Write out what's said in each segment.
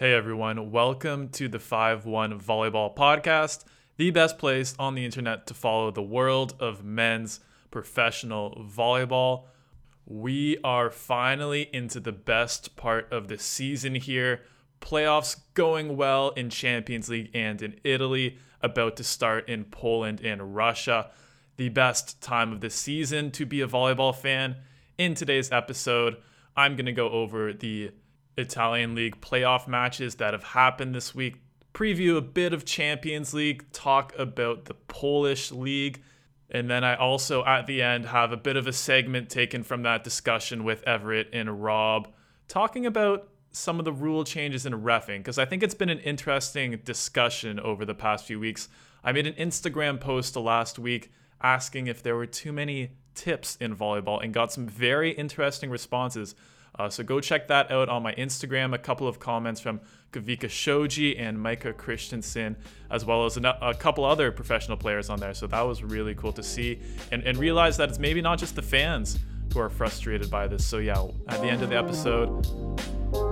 Hey everyone, welcome to the 5 1 Volleyball Podcast, the best place on the internet to follow the world of men's professional volleyball. We are finally into the best part of the season here. Playoffs going well in Champions League and in Italy, about to start in Poland and Russia. The best time of the season to be a volleyball fan. In today's episode, I'm going to go over the Italian League playoff matches that have happened this week, preview a bit of Champions League, talk about the Polish League, and then I also at the end have a bit of a segment taken from that discussion with Everett and Rob, talking about some of the rule changes in refing, because I think it's been an interesting discussion over the past few weeks. I made an Instagram post last week asking if there were too many tips in volleyball and got some very interesting responses. Uh, so go check that out on my Instagram. A couple of comments from Kavika Shoji and Micah Christensen, as well as a, couple other professional players on there. So that was really cool to see and, and realize that it's maybe not just the fans who are frustrated by this. So yeah, at the end of the episode,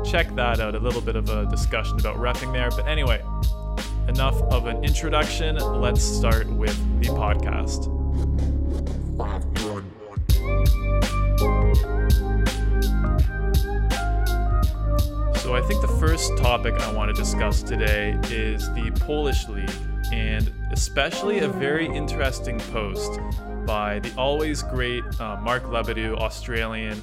check that out. A little bit of a discussion about refing there. But anyway, enough of an introduction. Let's start with the podcast. So, I think the first topic I want to discuss today is the Polish League, and especially a very interesting post by the always great uh, Mark Lebedew, Australian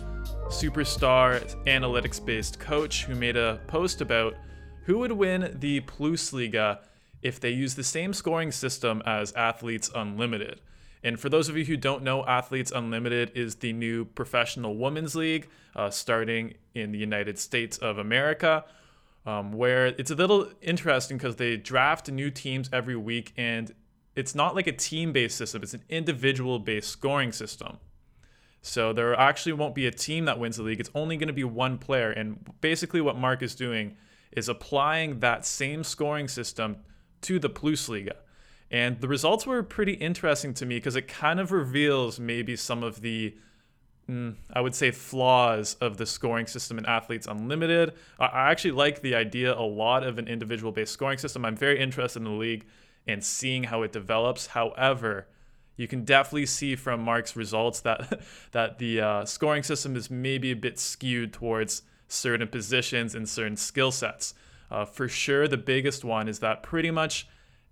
superstar analytics based coach, who made a post about who would win the Plusliga if they use the same scoring system as Athletes Unlimited. And for those of you who don't know, Athletes Unlimited is the new professional women's league uh, starting in the United States of America, um, where it's a little interesting because they draft new teams every week and it's not like a team based system, it's an individual based scoring system. So there actually won't be a team that wins the league, it's only going to be one player. And basically, what Mark is doing is applying that same scoring system to the Plusliga. And the results were pretty interesting to me because it kind of reveals maybe some of the, mm, I would say, flaws of the scoring system in Athletes Unlimited. I actually like the idea a lot of an individual based scoring system. I'm very interested in the league and seeing how it develops. However, you can definitely see from Mark's results that that the uh, scoring system is maybe a bit skewed towards certain positions and certain skill sets. Uh, for sure, the biggest one is that pretty much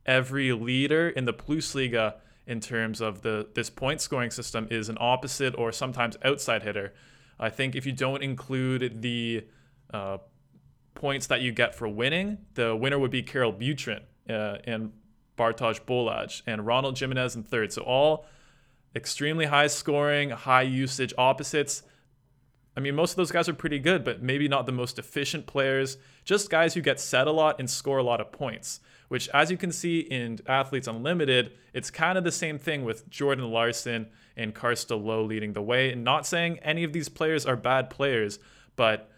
every leader in the Plusliga in terms of the this point scoring system is an opposite or sometimes outside hitter. I think if you don't include the uh, points that you get for winning, the winner would be Karol Butryn uh, and Bartosz Bolaj and Ronald Jimenez in third. So all extremely high scoring, high usage opposites. I mean, most of those guys are pretty good, but maybe not the most efficient players. Just guys who get set a lot and score a lot of points which, as you can see in Athletes Unlimited, it's kind of the same thing with Jordan Larson and Karsta Lowe leading the way. And not saying any of these players are bad players, but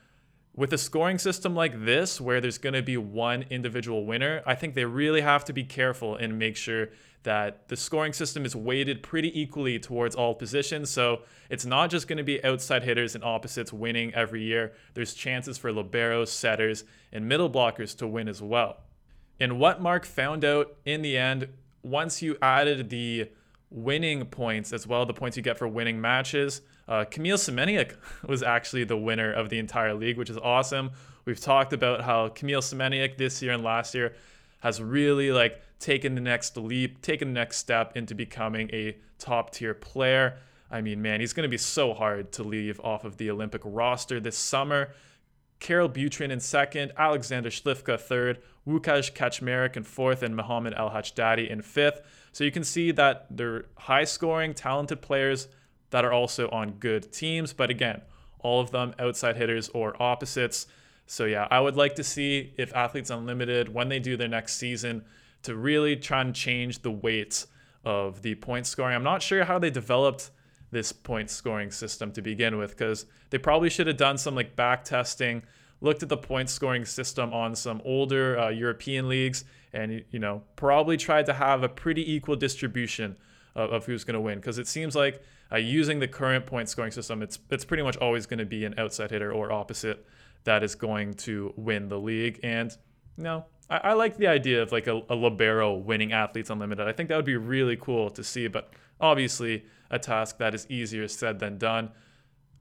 with a scoring system like this, where there's going to be one individual winner, I think they really have to be careful and make sure that the scoring system is weighted pretty equally towards all positions. So it's not just going to be outside hitters and opposites winning every year. There's chances for liberos, setters, and middle blockers to win as well. And what Mark found out in the end, once you added the winning points as well, the points you get for winning matches, uh, Kamil Semeniuk was actually the winner of the entire league, which is awesome. We've talked about how Kamil Semeniuk this year and last year has really like taken the next leap, taken the next step into becoming a top tier player. I mean, man, he's going to be so hard to leave off of the Olympic roster this summer. Karol Butryn in second, Alexander Śliwka third, Łukasz Kaczmarek in fourth, and Mohamed Al Hachdadi in fifth. So you can see that they're high scoring, talented players that are also on good teams. But again, all of them outside hitters or opposites. So yeah, I would like to see if Athletes Unlimited, when they do their next season, to really try and change the weights of the point scoring. I'm not sure how they developed this point scoring system to begin with because they probably should have done some like back testing looked at the point scoring system on some older uh, european leagues and you know probably tried to have a pretty equal distribution of, of who's going to win because it seems like uh, using the current point scoring system it's it's pretty much always going to be an outside hitter or opposite that is going to win the league. And you know, I, I like the idea of like a, a libero winning Athletes Unlimited. I think that would be really cool to see, but obviously a task that is easier said than done.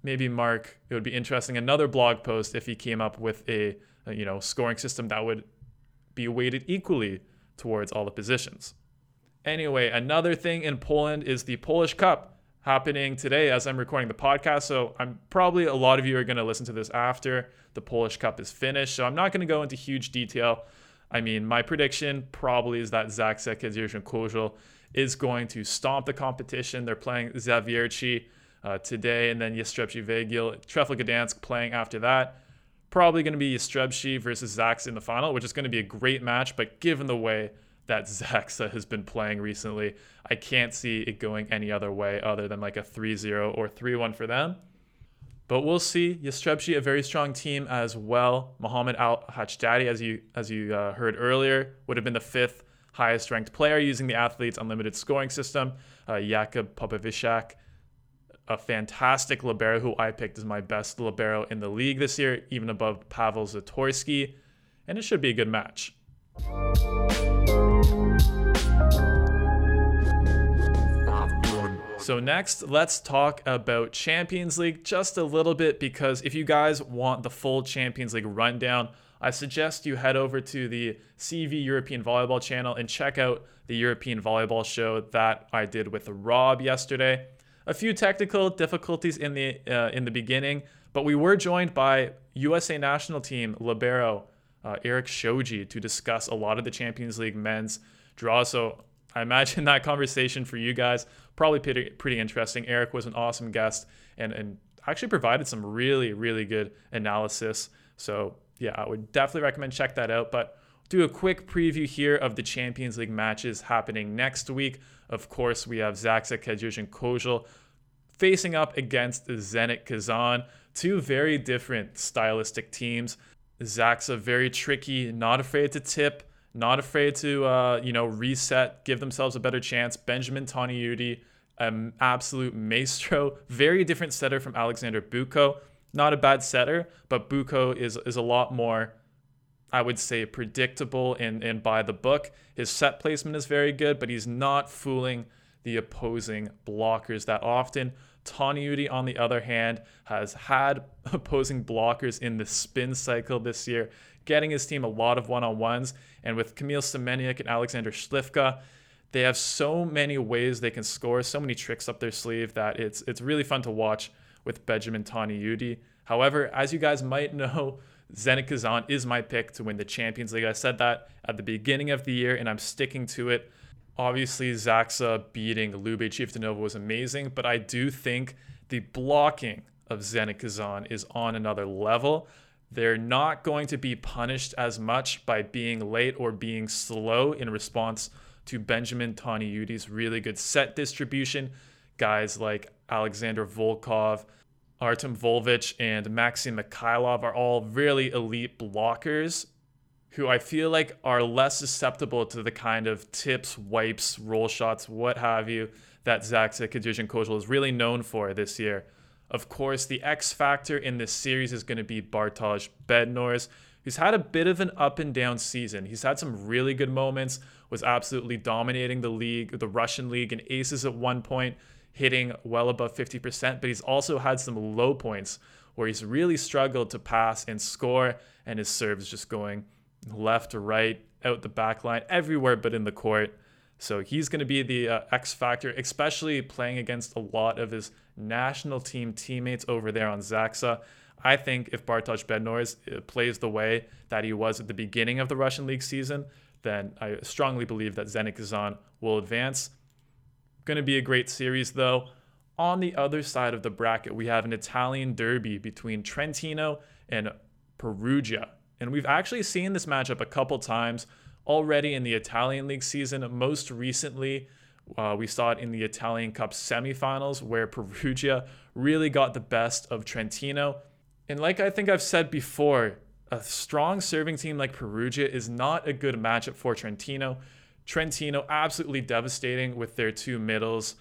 Maybe Mark, it would be interesting another blog post if he came up with a, a you know scoring system that would be weighted equally towards all the positions. Anyway, another thing in Poland is the Polish Cup happening today as I'm recording the podcast. So I'm probably a lot of you are going to listen to this after the Polish Cup is finished. So I'm not going to go into huge detail. I mean, my prediction probably is that Zaksa Kędzierzyn Koźle is going to stomp the competition. They're playing Zawiercie uh, today, and then Jastrzębski Węgiel, Trefl Gdansk playing after that. Probably going to be Jastrzębski versus Zaksa in the final, which is going to be a great match. But given the way that Zaksa has been playing recently, I can't see it going any other way other than like a 3-0 or 3-1 for them. But we'll see. Jastrzębski, a very strong team as well. Mohamed Al Hachdadi, as you as you uh, heard earlier, would have been the fifth highest ranked player using the athletes unlimited scoring system. Uh, Jakub Popiwczak, a fantastic libero who I picked as my best libero in the league this year, even above Paweł Zatorski, and it should be a good match. So, next, let's talk about Champions League just a little bit because if you guys want the full Champions League rundown, I suggest you head over to the CV European Volleyball channel and check out the European Volleyball show that I did with Rob yesterday. A few technical difficulties in the uh, in the beginning, but we were joined by USA national team libero uh, Eric Shoji to discuss a lot of the Champions League men's draw. So I imagine that conversation for you guys probably pretty, pretty interesting. Eric was an awesome guest and, and actually provided some really, really good analysis. So yeah, I would definitely recommend check that out. But do a quick preview here of the Champions League matches happening next week. Of course, we have Zaksa Kędzierzyn Koźle facing up against Zenit Kazan, two very different stylistic teams. Zaksa very tricky, not afraid to tip, not afraid to uh, you know reset, give themselves a better chance. Benjamin Toniutti, an absolute maestro, very different setter from Alexander Butko. Not a bad setter, but Butko is is a lot more, I would say, predictable and and by the book. His set placement is very good, but he's not fooling the opposing blockers that often. Toniutti, on the other hand, has had opposing blockers in the spin cycle this year, getting his team a lot of one on ones. And with Kamil Semeniuk and Alexander Śliwka, they have so many ways they can score, so many tricks up their sleeve that it's it's really fun to watch with Benjamin Toniutti. However, as you guys might know, Zenit Kazan is my pick to win the Champions League. I said that at the beginning of the year, and I'm sticking to it. Obviously, Zaksa beating Lube Civitanova was amazing, but I do think the blocking of Zenit Kazan is on another level. They're not going to be punished as much by being late or being slow in response to Benjamin Toniutti's really good set distribution. Guys like Alexander Volkov, Artem Volvich, and Maxim Mikhailov are all really elite blockers who I feel like are less susceptible to the kind of tips, wipes, roll shots, what have you, that Zaksa Kędzierzyn Koźle is really known for this year. Of course, the X factor in this series is going to be Bartosz Bednorz, who's had a bit of an up and down season. He's had some really good moments, was absolutely dominating the league, the Russian league, and aces at one point, hitting well above 50%, but he's also had some low points where he's really struggled to pass and score, and his serves just going left, to right, out the back line, everywhere but in the court. So he's going to be the uh, X factor, especially playing against a lot of his national team teammates over there on Zaksa. I think if Bartosz Bednorz uh, plays the way that he was at the beginning of the Russian league season, then I strongly believe that Zenit Kazan will advance. Going to be a great series though. On the other side of the bracket, we have an Italian derby between Trentino and Perugia. And we've actually seen this matchup a couple times already in the Italian League season. Most recently, uh, we saw it in the Italian Cup semifinals where Perugia really got the best of Trentino. And like I think I've said before, a strong serving team like Perugia is not a good matchup for Trentino. Trentino absolutely devastating with their two middles,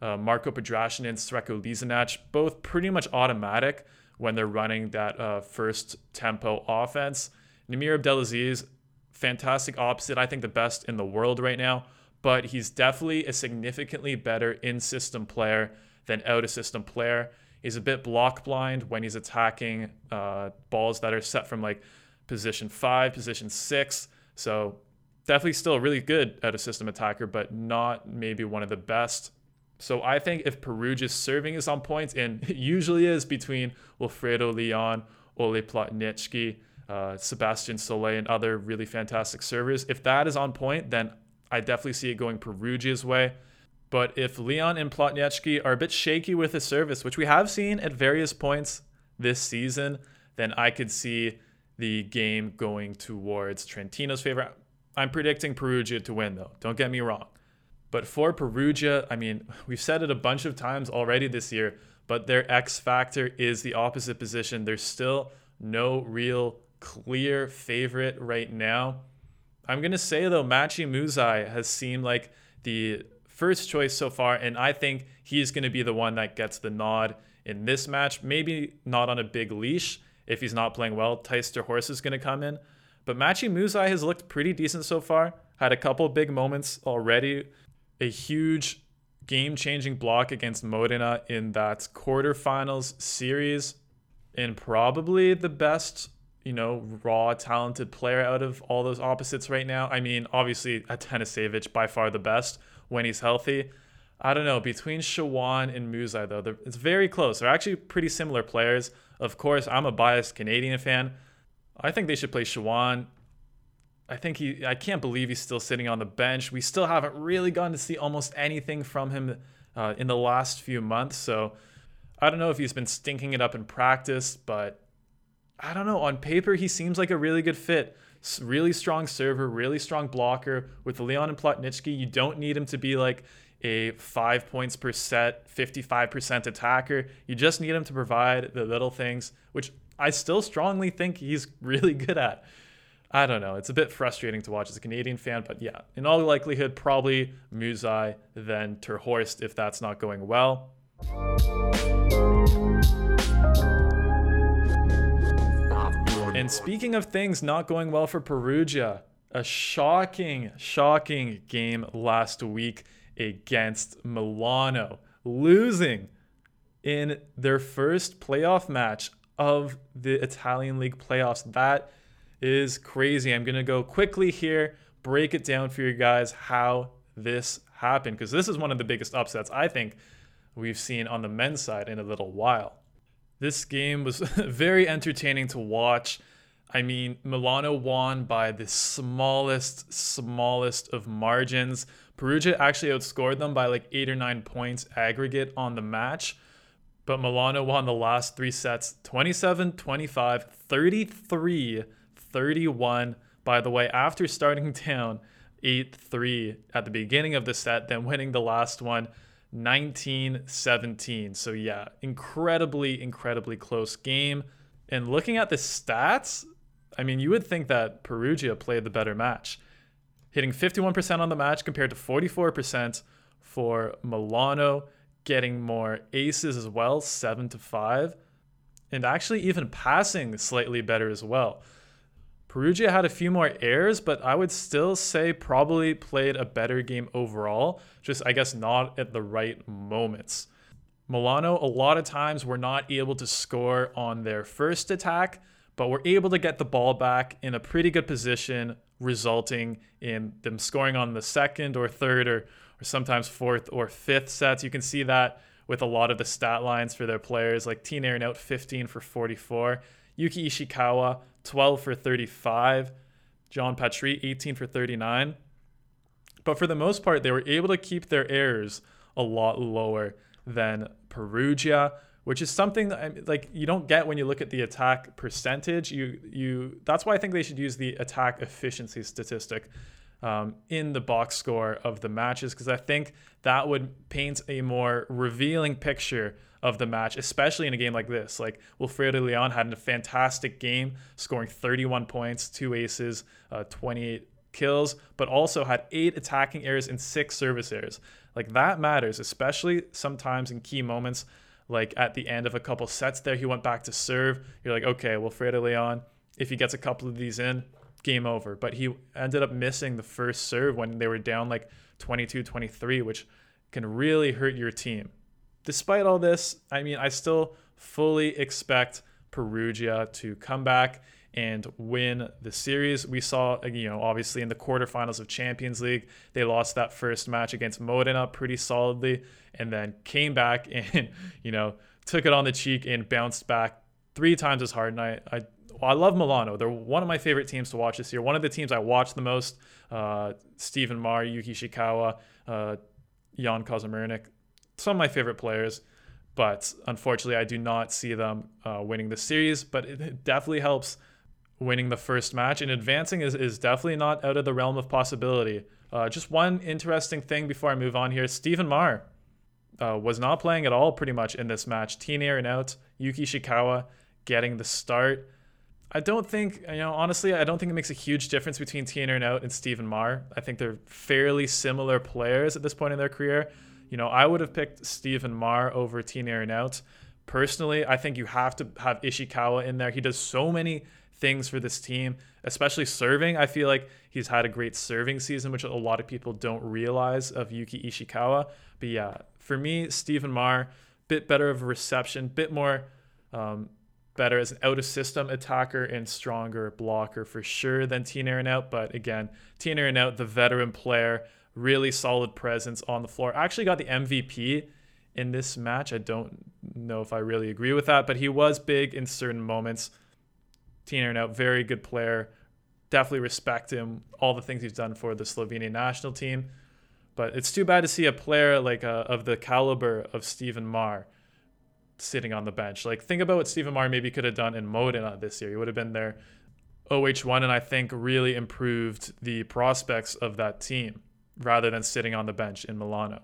uh, Marko Podraščanin and Srećko Lisinac, both pretty much automatic when they're running that uh, first tempo offense. Nimir Abdelaziz, fantastic opposite. I think the best in the world right now, but he's definitely a significantly better in system player than out of system player. He's a bit block blind when he's attacking uh, balls that are set from like position five, position six. So definitely still really good at a system attacker, but not maybe one of the best. So I think if Perugia's serving is on point, and it usually is between Wilfredo Leon, Oleh Plotnytskyi, uh, Sebastian Solé, and other really fantastic servers, if that is on point, then I definitely see it going Perugia's way. But if Leon and Plotnytskyi are a bit shaky with the service, which we have seen at various points this season, then I could see the game going towards Trentino's favor. I'm predicting Perugia to win, though. Don't get me wrong. But for Perugia, I mean, we've said it a bunch of times already this year, but their X factor is the opposite position. There's still no real clear favorite right now. I'm going to say, though, Maciej Muzaj has seemed like the first choice so far, and I think he's going to be the one that gets the nod in this match. Maybe not on a big leash if he's not playing well. Thijs ter Horst is going to come in. But Maciej Muzaj has looked pretty decent so far. Had a couple big moments already. A huge game changing block against Modena in that quarterfinals series. And probably the best, you know, raw, talented player out of all those opposites right now. I mean, obviously, Atanasijević by far the best when he's healthy. I don't know. Between Sharone and Muzaj, though, it's very close. They're actually pretty similar players. Of course, I'm a biased Canadian fan. I think they should play Sharone. I think he. I can't believe he's still sitting on the bench. We still haven't really gotten to see almost anything from him uh, in the last few months. So I don't know if he's been stinking it up in practice, but I don't know. On paper, he seems like a really good fit really strong server, really strong blocker. With Leon and Plotnytskyi, you don't need him to be like a five points per set, 55% attacker. You just need him to provide the little things, which I still strongly think he's really good at. I don't know. It's a bit frustrating to watch as a Canadian fan, but yeah, in all likelihood, probably Muzaj, then ter Horst if that's not going well. And speaking of things not going well for Perugia, a shocking, shocking game last week against Milano, losing in their first playoff match of the Italian League playoffs. That is crazy. I'm going to go quickly here, break it down for you guys how this happened, because this is one of the biggest upsets I think we've seen on the men's side in a little while. This game was very entertaining to watch. I mean, Milano won by the smallest, smallest of margins. Perugia actually outscored them by like eight or nine points aggregate on the match. But Milano won the last three sets 27, 25, 33, 31. By the way, after starting down 8 3 at the beginning of the set, then winning the last one 19 17. So, yeah, incredibly, incredibly close game. And looking at the stats, I mean, you would think that Perugia played the better match, hitting 51% on the match compared to 44% for Milano, getting more aces as well, 7 to 5, and actually even passing slightly better as well. Perugia had a few more errors, but I would still say probably played a better game overall, just I guess not at the right moments. Milano, a lot of times, were not able to score on their first attack, but we were able to get the ball back in a pretty good position, resulting in them scoring on the second or third or, or sometimes fourth or fifth sets. You can see that with a lot of the stat lines for their players, like Tine Urnaut 15 for 44, Yuki Ishikawa 12 for 35, Jean Patry 18 for 39. But for the most part, they were able to keep their errors a lot lower than Perugia which is something that, like you don't get when you look at the attack percentage. You you that's why I think they should use the attack efficiency statistic um, in the box score of the matches because I think that would paint a more revealing picture of the match, especially in a game like this. Like Wilfredo Leon had a fantastic game, scoring 31 points, two aces, uh, 28 kills, but also had eight attacking errors and six service errors. Like that matters, especially sometimes in key moments like at the end of a couple sets there, he went back to serve. You're like, okay, well, Fredo Leon, if he gets a couple of these in, game over. But he ended up missing the first serve when they were down like 22 23, which can really hurt your team. Despite all this, I mean, I still fully expect Perugia to come back and win the series. We saw, you know, obviously in the quarterfinals of Champions League, they lost that first match against Modena pretty solidly and then came back and, you know, took it on the cheek and bounced back three times as hard. And I, I, I love Milano. They're one of my favorite teams to watch this year. One of the teams I watch the most. Uh, Stephen Maar, Yuki Ishikawa, uh, Jan Kozamernik, some of my favorite players. But unfortunately, I do not see them uh, winning the series. But it definitely helps winning the first match and advancing is, is definitely not out of the realm of possibility. Uh, just one interesting thing before I move on here Stephen Maar uh, was not playing at all pretty much in this match. Tine Urnaut, Yuki Ishikawa getting the start. I don't think, you know, honestly, I don't think it makes a huge difference between Tine Urnaut and Stephen Maar. I think they're fairly similar players at this point in their career. You know, I would have picked Stephen Maar over and out. Personally, I think you have to have Ishikawa in there. He does so many things for this team, especially serving. I feel like he's had a great serving season, which a lot of people don't realize of Yuki Ishikawa. But yeah, for me, Stephen Maar, bit better of a reception, bit more um, better as an out of system attacker and stronger blocker for sure than Tine Urnaut. But again, Tine Urnaut, the veteran player, really solid presence on the floor. Actually got the MVP in this match. I don't know if I really agree with that, but he was big in certain moments. Tine Urnaut, very good player. Definitely respect him, all the things he's done for the Slovenian national team. But it's too bad to see a player like uh, of the caliber of Stephen Maar sitting on the bench. Like, think about what Stephen Maar maybe could have done in Modena this year. He would have been there OH1 and I think really improved the prospects of that team rather than sitting on the bench in Milano.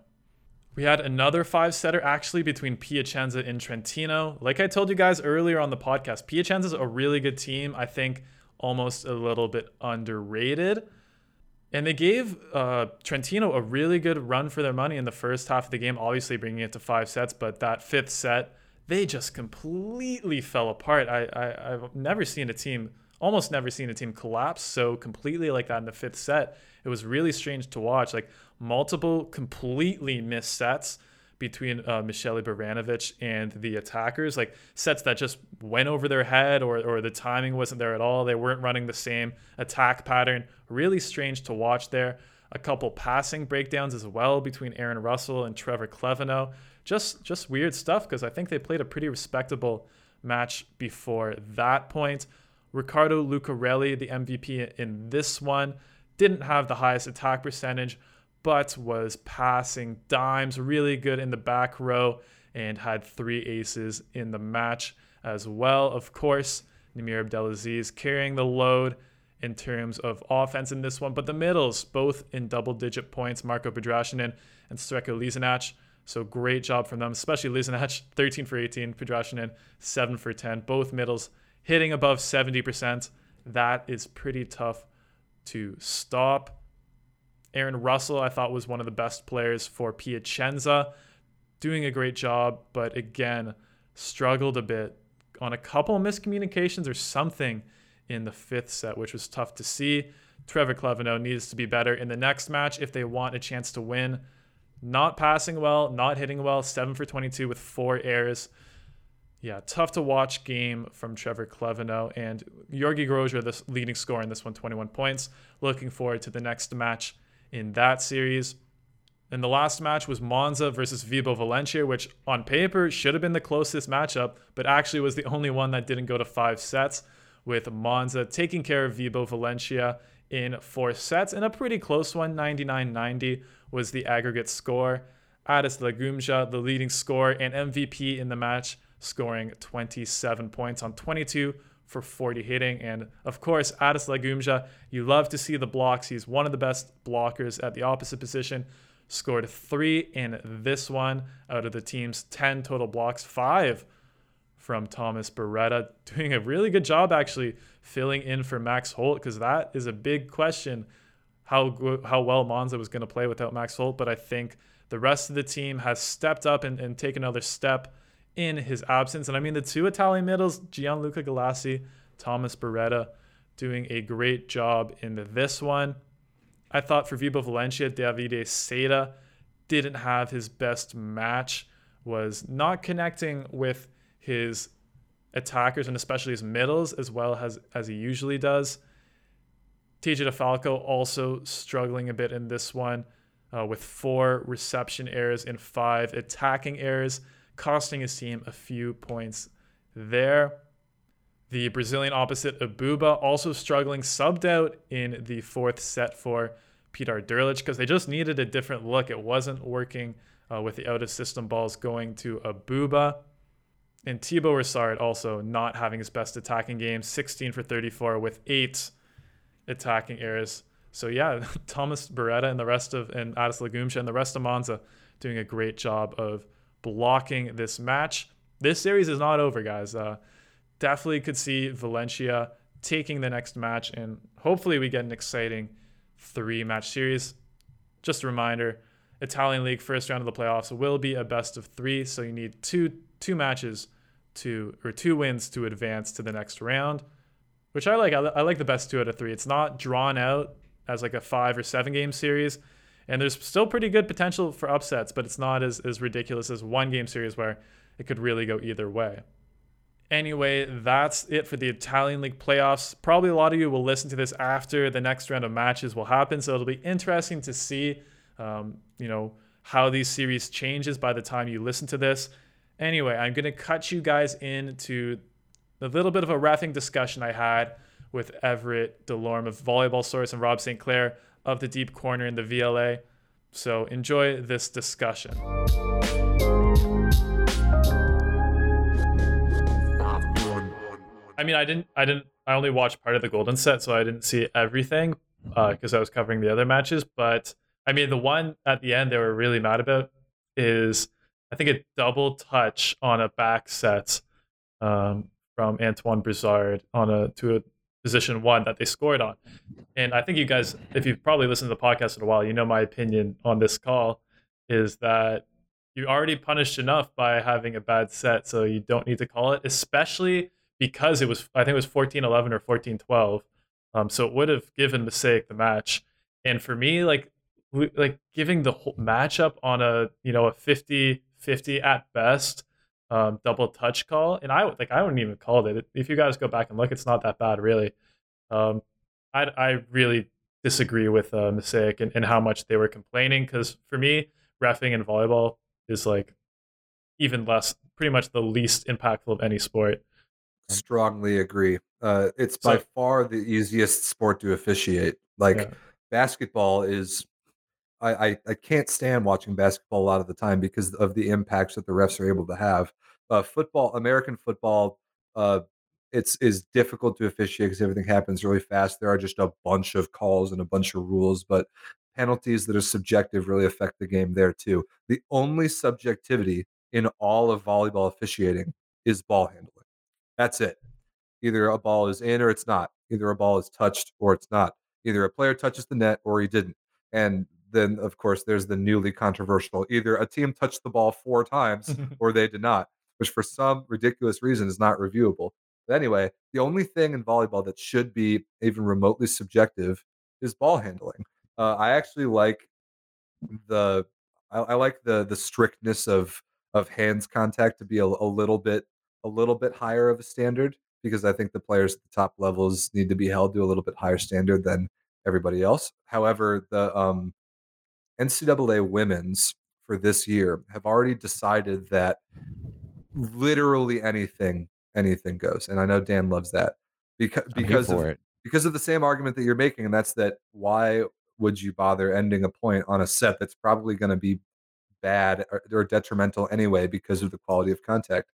We had another five setter actually between Piacenza and Trentino. Like I told you guys earlier on the podcast, Piacenza is a really good team. I think almost a little bit underrated. And they gave uh, Trentino a really good run for their money in the first half of the game, obviously bringing it to five sets. But that fifth set, they just completely fell apart. I, I, I've never seen a team, almost never seen a team collapse so completely like that in the fifth set. It was really strange to watch. Like multiple completely missed sets between uh, Michele Baranowicz and the attackers, like sets that just went over their head or, or the timing wasn't there at all. They weren't running the same attack pattern. Really strange to watch there. A couple passing breakdowns as well between Aaron Russell and Trevor Clevenot. Just just weird stuff because I think they played a pretty respectable match before that point. Ricardo Lucarelli, the MVP in this one, didn't have the highest attack percentage, but was passing dimes really good in the back row and had three aces in the match as well. Of course, Nimir Abdelaziz carrying the load in terms of offense in this one, but the middles both in double digit points. Marko Podraščanin and Srećko Lisinac. So great job from them, especially Lisinac, 13 for 18, Pedrashinin, 7 for 10. Both middles hitting above 70%. That is pretty tough to stop. Aaron Russell, I thought, was one of the best players for Piacenza, doing a great job, but again, struggled a bit on a couple miscommunications or something in the fifth set, which was tough to see. Trevor Clevenot needs to be better in the next match if they want a chance to win. Not passing well, not hitting well, 7 for 22 with four errors yeah, tough to watch game from Trevor Clevenot and Georg Grozer, the leading scorer in this one, 21 points. Looking forward to the next match in that series. And the last match was Monza versus Vibo Valentia, which on paper should have been the closest matchup, but actually was the only one that didn't go to five sets, with Monza taking care of Vibo Valentia in four sets. And a pretty close one, 99 90 was the aggregate score. Adis Lagumdzija, the leading scorer and MVP in the match, scoring 27 points on 22 for 40 hitting. And of course, Adis Lagumdzija, you love to see the blocks. He's one of the best blockers at the opposite position. Scored three in this one out of the team's 10 total blocks, five from Thomas Beretta. Doing a really good job actually filling in for Max Holt because that is a big question how, how well Monza was going to play without Max Holt. But I think the rest of the team has stepped up and, and taken another step in his absence. And I mean, the two Italian middles, Gianluca Galassi, Thomas Beretta, doing a great job in this one. I thought for Vibo Valentia, Davide Saitta didn't have his best match, was not connecting with his attackers and especially his middles as well as, as he usually does. TJ DeFalco also struggling a bit in this one uh, with four reception errors and five attacking errors, costing his team a few points there. The Brazilian opposite, Abuba, also struggling, subbed out in the fourth set for Petar Durlic because they just needed a different look. It wasn't working uh, with the out of system balls going to Abuba. And Thibaut Rossard also not having his best attacking game, 16 for 34 with eight attacking errors. So yeah, Thomas Beretta and the rest of and Adis Lagumdzija and the rest of Monza doing a great job of blocking this match. This series is not over, guys. Uh, definitely could see Valentia taking the next match, and hopefully we get an exciting three match series. Just a reminder Italian League first round of the playoffs will be a best of three, so you need two two matches to or two wins to advance to the next round, which I like. I, I like the best two out of three. It's not drawn out as like a five or seven game series. And there's still pretty good potential for upsets, but it's not as, as ridiculous as one game series where it could really go either way. Anyway, that's it for the Italian League playoffs. Probably a lot of you will listen to this after the next round of matches will happen, so it'll be interesting to see, um, you know, how these series changes by the time you listen to this. Anyway, I'm going to cut you guys into a little bit of a refing discussion I had with Everett Delorme of Volleyball Source and Rob St. Clair of the Deep Corner in the VLA. So enjoy this discussion. I mean, I didn't, I didn't, I only watched part of the Golden set, so I didn't see everything because uh, I was covering the other matches. But I mean, the one at the end they were really mad about is, I think, a double touch on a back set um, from Antoine Brizard on a to a position one that they scored on. And I think you guys, if you've probably listened to the podcast in a while, you know my opinion on this call is that you already punished enough by having a bad set, so you don't need to call it, especially because it was, I think it was 14 11 or 14 12. Um, so it would have given Mosaic the match. And for me, like, like giving the whole matchup on a, you know, a 50 50 at best um, double touch call, and I like I wouldn't even call it. If you guys go back and look, it's not that bad really. Um, I I really disagree with uh, Mosaic and, and how much they were complaining because for me, refing in volleyball is like even less, pretty much the least impactful of any sport. Strongly agree. Uh, it's so, by far the easiest sport to officiate. Like yeah. basketball is I, I, I can't stand watching basketball a lot of the time because of the impacts that the refs are able to have. Uh, football, American football, uh, it's is difficult to officiate because everything happens really fast. There are just a bunch of calls and a bunch of rules, but penalties that are subjective really affect the game there too. The only subjectivity in all of volleyball officiating is ball handling. That's it. Either a ball is in or it's not. Either a ball is touched or it's not. Either a player touches the net or he didn't. And then of course there's the newly controversial either a team touched the ball four times or they did not, which for some ridiculous reason is not reviewable. But anyway, the only thing in volleyball that should be even remotely subjective is ball handling. Uh, I actually like the I, I, like the the strictness of of hands contact to be a, a little bit a little bit higher of a standard because I think the players at the top levels need to be held to a little bit higher standard than everybody else. However, the um, NCAA women's for this year have already decided that literally anything anything goes, and I know Dan loves that because because of, it. because of the same argument that you're making, and that's that why would you bother ending a point on a set that's probably going to be bad or, or, detrimental anyway because of the quality of contact?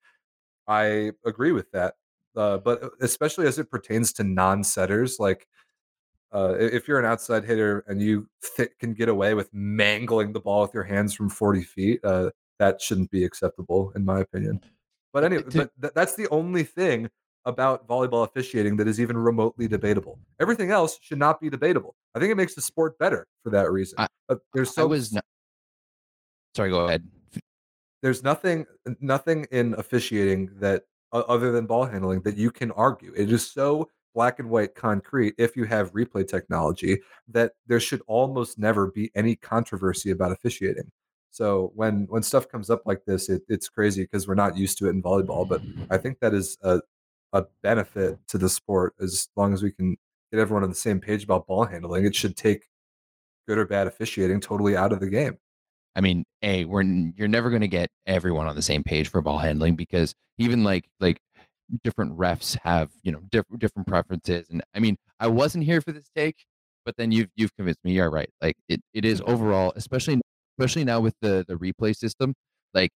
I agree with that, uh, but uh, especially as it pertains to non-setters, like uh, if you're an outside hitter and you th- can get away with mangling the ball with your hands from 40 feet, uh, that shouldn't be acceptable, in my opinion. But anyway, but th- that's the only thing about volleyball officiating that is even remotely debatable. Everything else should not be debatable. I think it makes the sport better for that reason. I, but there's so. I was. No- Sorry, go ahead. there's nothing nothing in officiating that other than ball handling that you can argue. It is so black and white concrete if you have replay technology that there should almost never be any controversy about officiating. So when when stuff comes up like this, it, it's crazy because we're not used to it in volleyball. But I think that is a a benefit to the sport as long as we can get everyone on the same page about ball handling. It should take good or bad officiating totally out of the game. I mean, a we're you're never going to get everyone on the same page for ball handling because even like like different refs have you know different different preferences. And I mean, I wasn't here for this take, but then you've you've convinced me. You're right. Like it, it is mm-hmm. overall, especially especially now with the the replay system. Like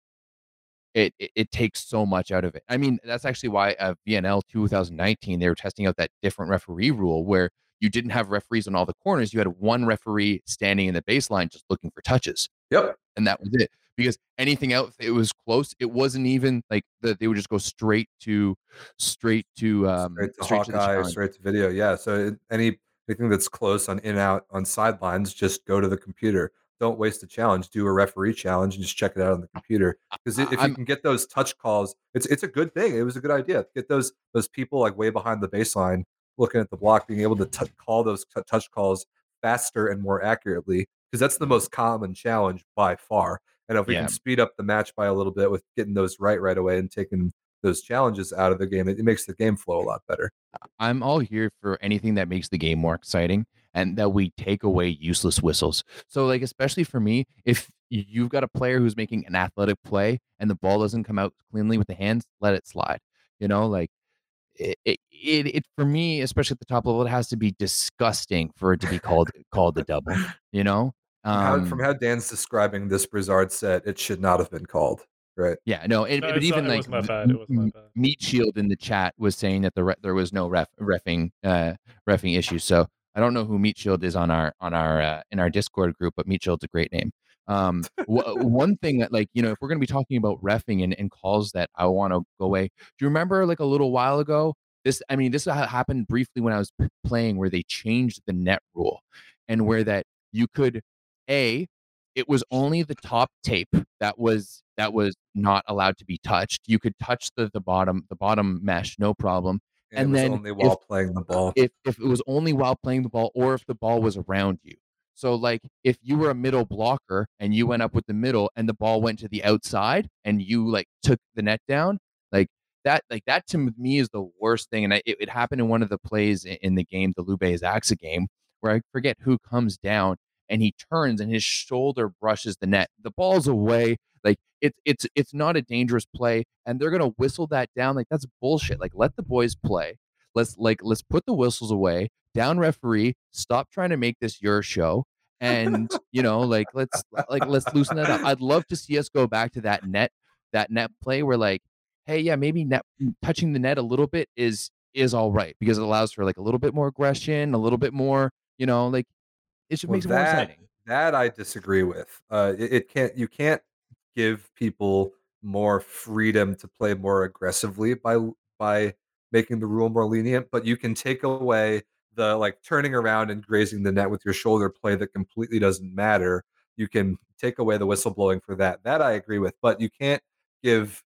it, it, it takes so much out of it. I mean, that's actually why uh, VNL 2019 they were testing out that different referee rule where you didn't have referees on all the corners. You had one referee standing in the baseline just looking for touches. Yep. And that was it. Because anything else, it was close. It wasn't even like that. They would just go straight to, straight to, um, straight to straight Hawkeye, to straight to video. Yeah. So any anything that's close on in out on sidelines, just go to the computer don't waste a challenge. Do a referee challenge and just check it out on the computer. Because if you can get those touch calls, it's it's a good thing. It was a good idea. To get those those people like way behind the baseline, looking at the block, being able to t- call those t- touch calls faster and more accurately. Because that's the most common challenge by far. And if we yeah. can speed up the match by a little bit with getting those right right away and taking those challenges out of the game, it, it makes the game flow a lot better. I'm all here for anything that makes the game more exciting and that we take away useless whistles. So, like, especially for me, if you've got a player who's making an athletic play and the ball doesn't come out cleanly with the hands, let it slide. You know, like it, it, it, it for me, especially at the top level, it has to be disgusting for it to be called called the double. You know, um, from, how, from um how Dan's describing this Brizard set, it should not have been called. Right. Yeah. No. It, no but even not, like bad. It wasn't bad. Meat Shield in the chat was saying that the re- there was no ref refing uh refing issue. So I don't know who Meat Shield is on our on our uh, in our Discord group, but Meat Shield's a great name. Um, w- one thing that like you know if we're going to be talking about refing and, and calls that I want to go away. Do you remember like a little while ago? This I mean this happened briefly when I was playing where they changed the net rule and where that you could a it was only the top tape that was that was not allowed to be touched. You could touch the the bottom the bottom mesh no problem and, and then only while if, playing the ball. If if it was only while playing the ball, or if the ball was around you. So like if you were a middle blocker and you went up with the middle and the ball went to the outside and you like took the net down, like that like that to me is the worst thing. And I, it, it happened in one of the plays in the game, the Lube Zaksa game, where I forget who comes down and he turns and his shoulder brushes the net. The ball's away. Like it's it's it's not a dangerous play, and they're gonna whistle that down. Like that's bullshit. Like let the boys play. Let's like let's put the whistles away. Down referee. Stop trying to make this your show. And you know, like let's like let's loosen that up. I'd love to see us go back to that net that net play where like, hey, yeah, maybe net touching the net a little bit is is all right because it allows for like a little bit more aggression, a little bit more, you know, like it should well, make it more exciting. That I disagree with. Uh, it, it, can't. You can't give people more freedom to play more aggressively by by making the rule more lenient, but you can take away the like turning around and grazing the net with your shoulder play that completely doesn't matter. You can take away the whistleblowing for that. That I agree with, but you can't give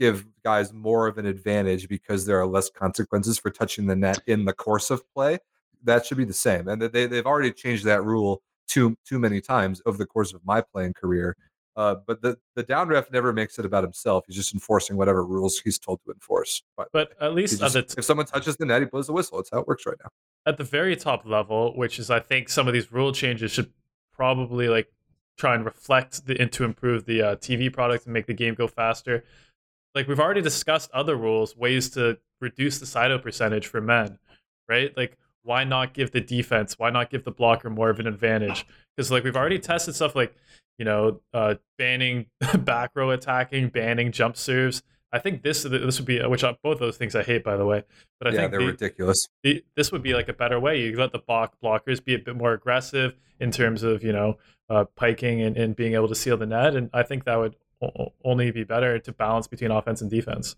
give guys more of an advantage because there are less consequences for touching the net in the course of play. That should be the same. And they they've already changed that rule too too many times over the course of my playing career uh, but the, the down ref never makes it about himself. He's just enforcing whatever rules he's told to enforce. But at least just, t- if someone touches the net, he blows the whistle. That's how it works right now. At the very top level, which is I think some of these rule changes should probably like try and reflect the, and to improve the uh, TV product and make the game go faster. Like we've already discussed other rules, ways to reduce the side out percentage for men, right? Like why not give the defense, why not give the blocker more of an advantage? Because like we've already tested stuff like you know, uh, banning back row attacking, banning jump serves. I think this this would be which I, both those things I hate by the way, but I yeah, think they're the, ridiculous. The, this would be like a better way. You let the block blockers be a bit more aggressive in terms of you know uh, piking and, and being able to seal the net, and I think that would o- only be better to balance between offense and defense.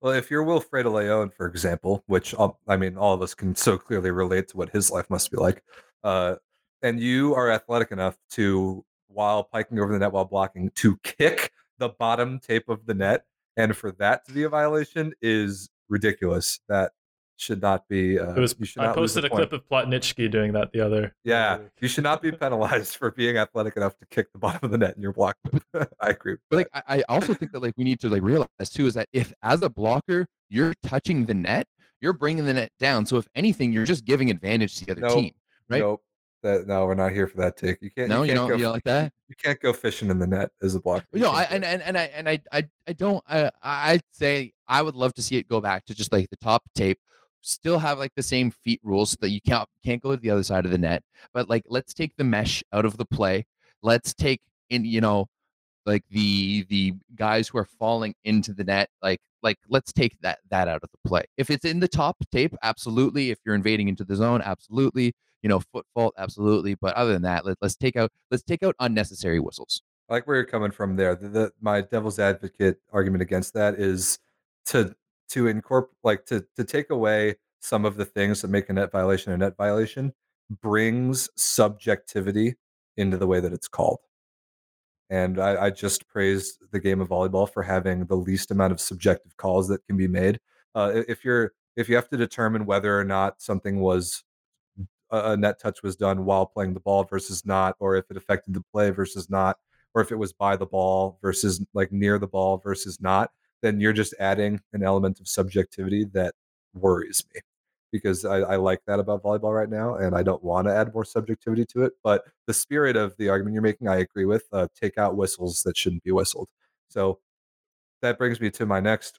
Well, if you're Wilfredo Leon, for example, which all, I mean, all of us can so clearly relate to what his life must be like, uh, and you are athletic enough to while piking over the net while blocking to kick the bottom tape of the net, and for that to be a violation is ridiculous. That should not be. Uh, it was. You should I not lose posted a a clip of Plotnytskyi doing that the other. Yeah, week. you should not be penalized for being athletic enough to kick the bottom of the net in your block. move. I agree. But like I, I also think that like we need to like realize too is that if as a blocker you're touching the net, you're bringing the net down. So if anything, you're just giving advantage to the other Nope. team. right? Nope. That no, we're not here for that take. You can't. No, you, you can't don't. go, You don't like that? You can't go fishing in the net as a blocker. You No, I and, and and I and I I I don't. I I'd say I would love to see it go back to just like the top tape. Still have like the same feet rules so that you can't can't go to the other side of the net. But like, let's take the mesh out of the play. Let's take in you know, like the the guys who are falling into the net. Like like let's take that that out of the play. If it's in the top tape, absolutely. If you're invading into the zone, absolutely. You know, foot fault, absolutely. But other than that, let, let's take out let's take out unnecessary whistles. I like where you're coming from there. The, the my devil's advocate argument against that is to to incorporate like to to take away some of the things that make a net violation a net violation brings subjectivity into the way that it's called. And I, I just praised the game of volleyball for having the least amount of subjective calls that can be made. Uh, if you're if you have to determine whether or not something was a net touch was done while playing the ball versus not, or if it affected the play versus not, or if it was by the ball versus like near the ball versus not, then you're just adding an element of subjectivity that worries me because I, I like that about volleyball right now, and I don't want to add more subjectivity to it. But the spirit of the argument you're making, I agree with. Uh, take out whistles that shouldn't be whistled. So that brings me to my next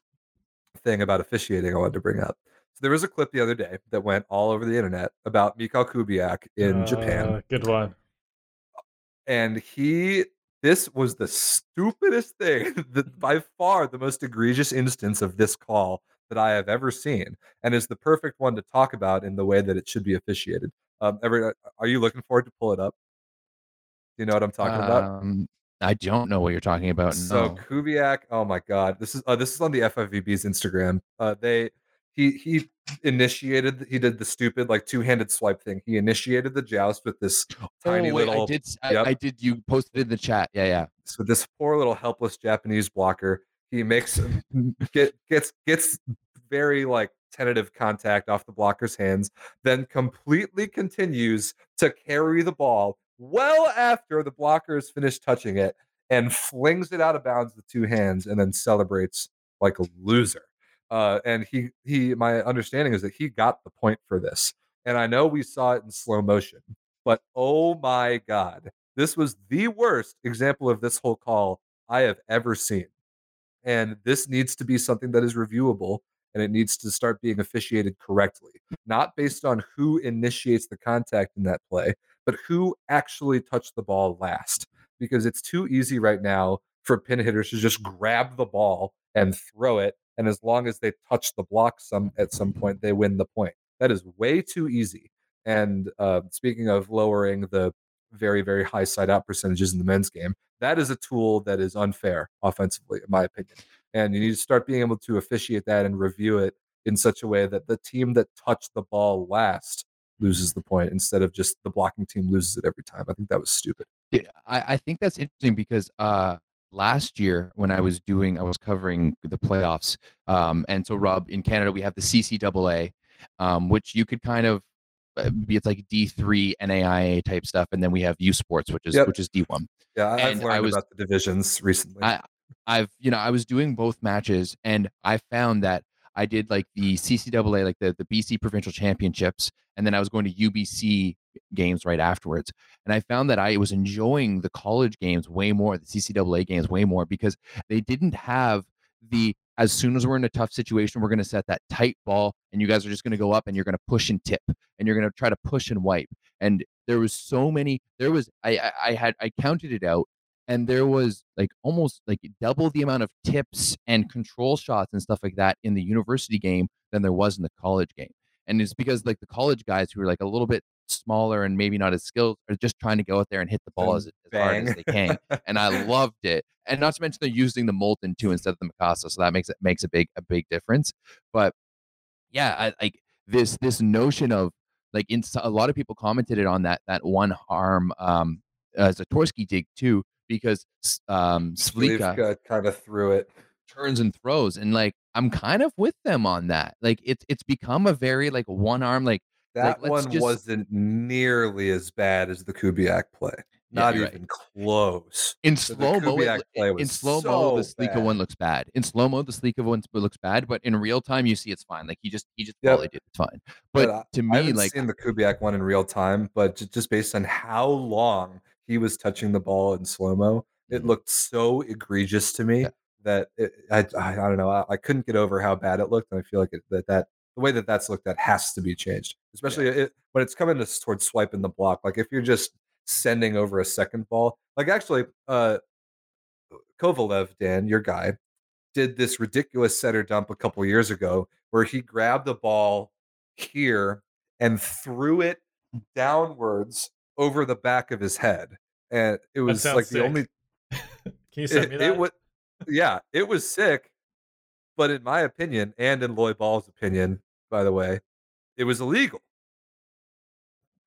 thing about officiating I wanted to bring up. So there was a clip the other day that went all over the internet about Mikhail Kubiak in Japan Uh, Good one. and he this was the stupidest thing the, by far the most egregious instance of this call that i have ever seen and is the perfect one to talk about in the way that it should be officiated um every, are you looking forward to pull it up do you know what i'm talking about Um, I don't know what you're talking about. so no. Kubiak, oh my god, this is uh, this is on the FIVB's Instagram. Uh, they he he initiated he did the stupid like two handed swipe thing. He initiated the joust with this oh, tiny oh, wait, little I did. I, Yep. I did. You posted in the chat. Yeah, yeah. so this poor little helpless Japanese blocker, he makes get gets gets very like tentative contact off the blocker's hands, then completely continues to carry the ball well after the blocker has finished touching it and flings it out of bounds with two hands and then celebrates like a loser. Uh, and he he my understanding is that he got the point for this. And I know we saw it in slow motion, but oh my god, this was the worst example of this whole call I have ever seen. And this needs to be something that is reviewable and it needs to start being officiated correctly, not based on who initiates the contact in that play, but who actually touched the ball last. Because it's too easy right now for pin hitters to just grab the ball and throw it. And as long as they touch the block some at some point, they win the point. That is way too easy. And uh, speaking of lowering the very, very high side out percentages in the men's game, that is a tool that is unfair offensively, in my opinion. And you need to start being able to officiate that and review it in such a way that the team that touched the ball last loses the point instead of just the blocking team loses it every time. I think that was stupid. Yeah, I, I think that's interesting because uh, last year when I was doing, I was covering the playoffs, um, and so Rob in Canada we have the CCAA, um, which you could kind of uh, be it's like D three NAIA type stuff, and then we have U Sports, which is Yep. which is D one. Yeah, I- I've And I learned was- about the divisions recently. I I've you know I was doing both matches and I found that I did like the CCAA like the the BC provincial championships and then I was going to UBC games right afterwards and I found that I was enjoying the college games way more the CCAA games way more because they didn't have the as soon as we're in a tough situation we're going to set that tight ball and you guys are just going to go up and you're going to push and tip and you're going to try to push and wipe. And there was so many there was I I, had I counted it out and there was like almost like double the amount of tips and control shots and stuff like that in the university game than there was in the college game. And it's because like the college guys who are like a little bit smaller and maybe not as skilled are just trying to go out there and hit the ball as, as hard as they can and i loved it and not to mention they're using the molten too instead of the mikasa so that makes it makes a big a big difference but yeah I, like this this notion of like in a lot of people commented it on that that one arm um uh, Zatorski dig too because um kind of threw it turns and throws and like I'm kind of with them on that. Like it's it's become a very like one arm like that like, one just, wasn't nearly as bad as the Kubiak play. Not yeah, even right. close. In slow mo, in slow mo, so the Slika one looks bad. In slow mo, the Slika one looks bad, but in real time, you see it's fine. Like he just he just yep. volleyed it, it's fine. But, but to me, I like seen the Kubiak one in real time, but just based on how long he was touching the ball in slow mo, it mm-hmm. looked so egregious to me yeah. that it, I, I, I don't know I, I, couldn't get over how bad it looked, and I feel like it, that that the way that that's looked at has to be changed, especially yeah. it, when it's coming to, towards swiping the block. Like if you're just sending over a second ball, like actually, uh, Kovalev, Dan, your guy, did this ridiculous setter dump a couple years ago where he grabbed the ball here and threw it downwards over the back of his head, and it was like sick. the only. Can you send it, me that? It was, yeah, it was sick, but in my opinion, and in Lloyd Ball's opinion, by the way, it was illegal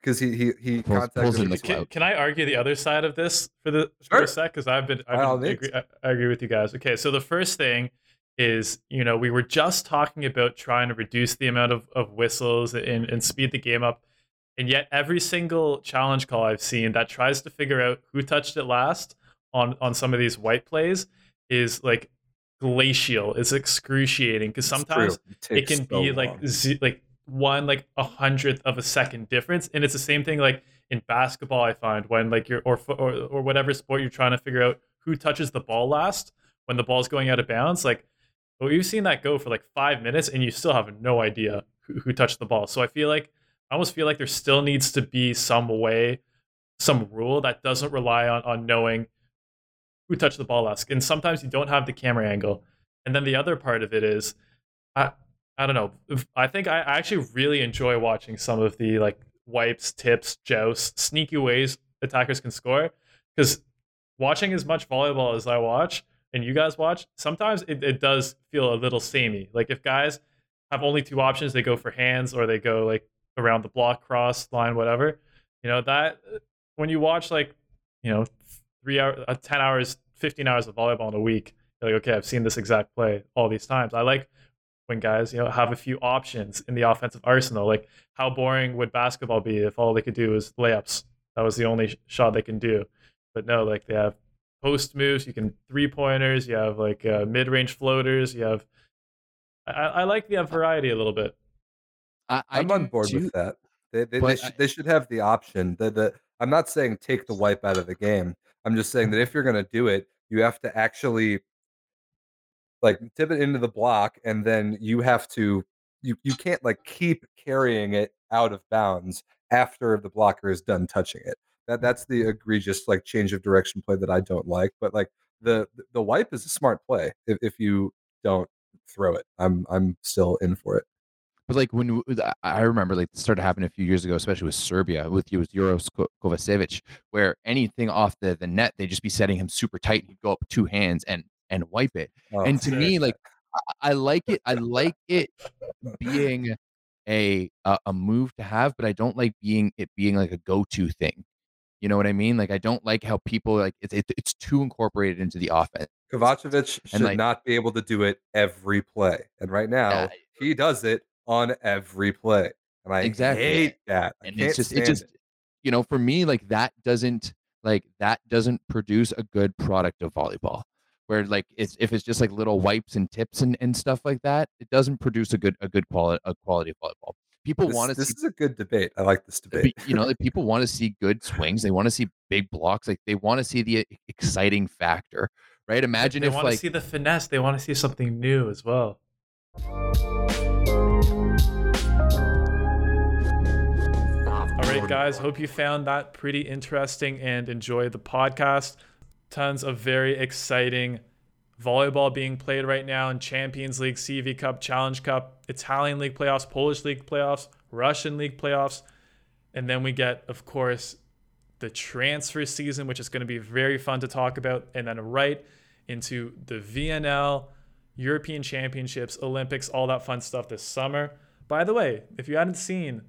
because he he he contacted. Can, can, I argue the other side of this for the sure. for a sec? Because I've been, I've been agree, I, I agree with you guys. Okay, so the first thing is you know we were just talking about trying to reduce the amount of, of whistles and, and speed the game up and yet every single challenge call i've seen that tries to figure out who touched it last on on some of these white plays is like glacial it's excruciating because sometimes it, it, can so be like z- like one like a hundredth of a second difference and it's the same thing like in basketball i find when like you're or, or or whatever sport you're trying to figure out who touches the ball last when the ball's going out of bounds like well, you've seen that go for like five minutes and you still have no idea who, who touched the ball. So i feel like i almost feel like there still needs to be some way some rule that doesn't rely on on knowing who touched the ball last and sometimes you don't have the camera angle and then the other part of it is i I don't know. I think I actually really enjoy watching some of the like wipes, tips, jousts, sneaky ways attackers can score. Because watching as much volleyball as I watch and you guys watch, sometimes it, it does feel a little samey. Like if guys have only two options, they go for hands or they go like around the block, cross, line, whatever. You know, that when you watch like, you know, three hours, uh, 10 hours, 15 hours of volleyball in a week, you're like, okay, I've seen this exact play all these times. I like when guys, you know, have a few options in the offensive arsenal. Like, how boring would basketball be if all they could do was layups? That was the only shot they can do. But no, like they have post moves. You can three pointers. You have like uh, mid range floaters. You have. I, I like the variety a little bit. I, am on board too, with that. They they, they, should, they should have the option. The the I'm not saying take the wipe out of the game. I'm just saying that if you're going to do it, you have to actually like tip it into the block and then you have to you you can't like keep carrying it out of bounds after the blocker is done touching it. That that's the egregious like change of direction play that I don't like. But like the the wipe is a smart play if, if you don't throw it. I'm I'm still in for it. But like when I remember, like it started happening a few years ago, especially with Serbia, with you with Kovacevic, where anything off the, the net, they'd just be setting him super tight. He'd go up two hands, and and wipe it. Oh, and to me, like I, I like it. I like it being a, a, move to have, but I don't like being it being like a go to thing. You know what I mean? Like I don't like how people like it's it, it's too incorporated into the offense. Kovacevic should like, not be able to do it every play, and right now yeah, he does it on every play, and I exactly. hate that. I and it's just it just it. you know for me like that doesn't like that doesn't produce a good product of volleyball where like it's if it's just like little wipes and tips and, and stuff like that, it doesn't produce a good a good quality a quality of volleyball. People want to. This see, is a good debate. I like this debate. you know, like people want to see good swings. They want to see big blocks. Like they want to see the exciting factor, right? Imagine they if want like to see the finesse. They want to see something new as well. All right, guys. Hope you found that pretty interesting and enjoy the podcast tons of very exciting volleyball being played right now in Champions League, CEV Cup, Challenge Cup, Italian League playoffs, Polish League playoffs, Russian League playoffs. And then we get, of course, the transfer season, which is going to be very fun to talk about. And then right into the VNL, European Championships, Olympics, all that fun stuff this summer. By the way, if you hadn't seen,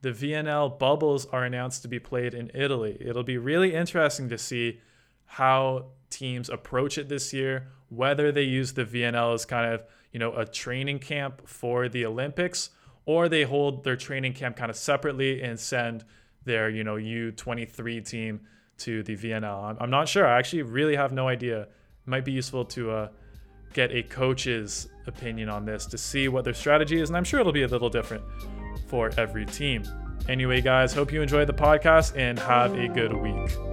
the VNL bubbles are announced to be played in Italy. It'll be really interesting to see how teams approach it this year, whether they use the VNL as kind of, you know, a training camp for the Olympics or they hold their training camp kind of separately and send their, you know, U23 team to the VNL. I'm, not sure. I actually really have no idea. It might be useful to uh, get a coach's opinion on this to see what their strategy is, and I'm sure it'll be a little different for every team. Anyway, guys, hope you enjoyed the podcast and have a good week.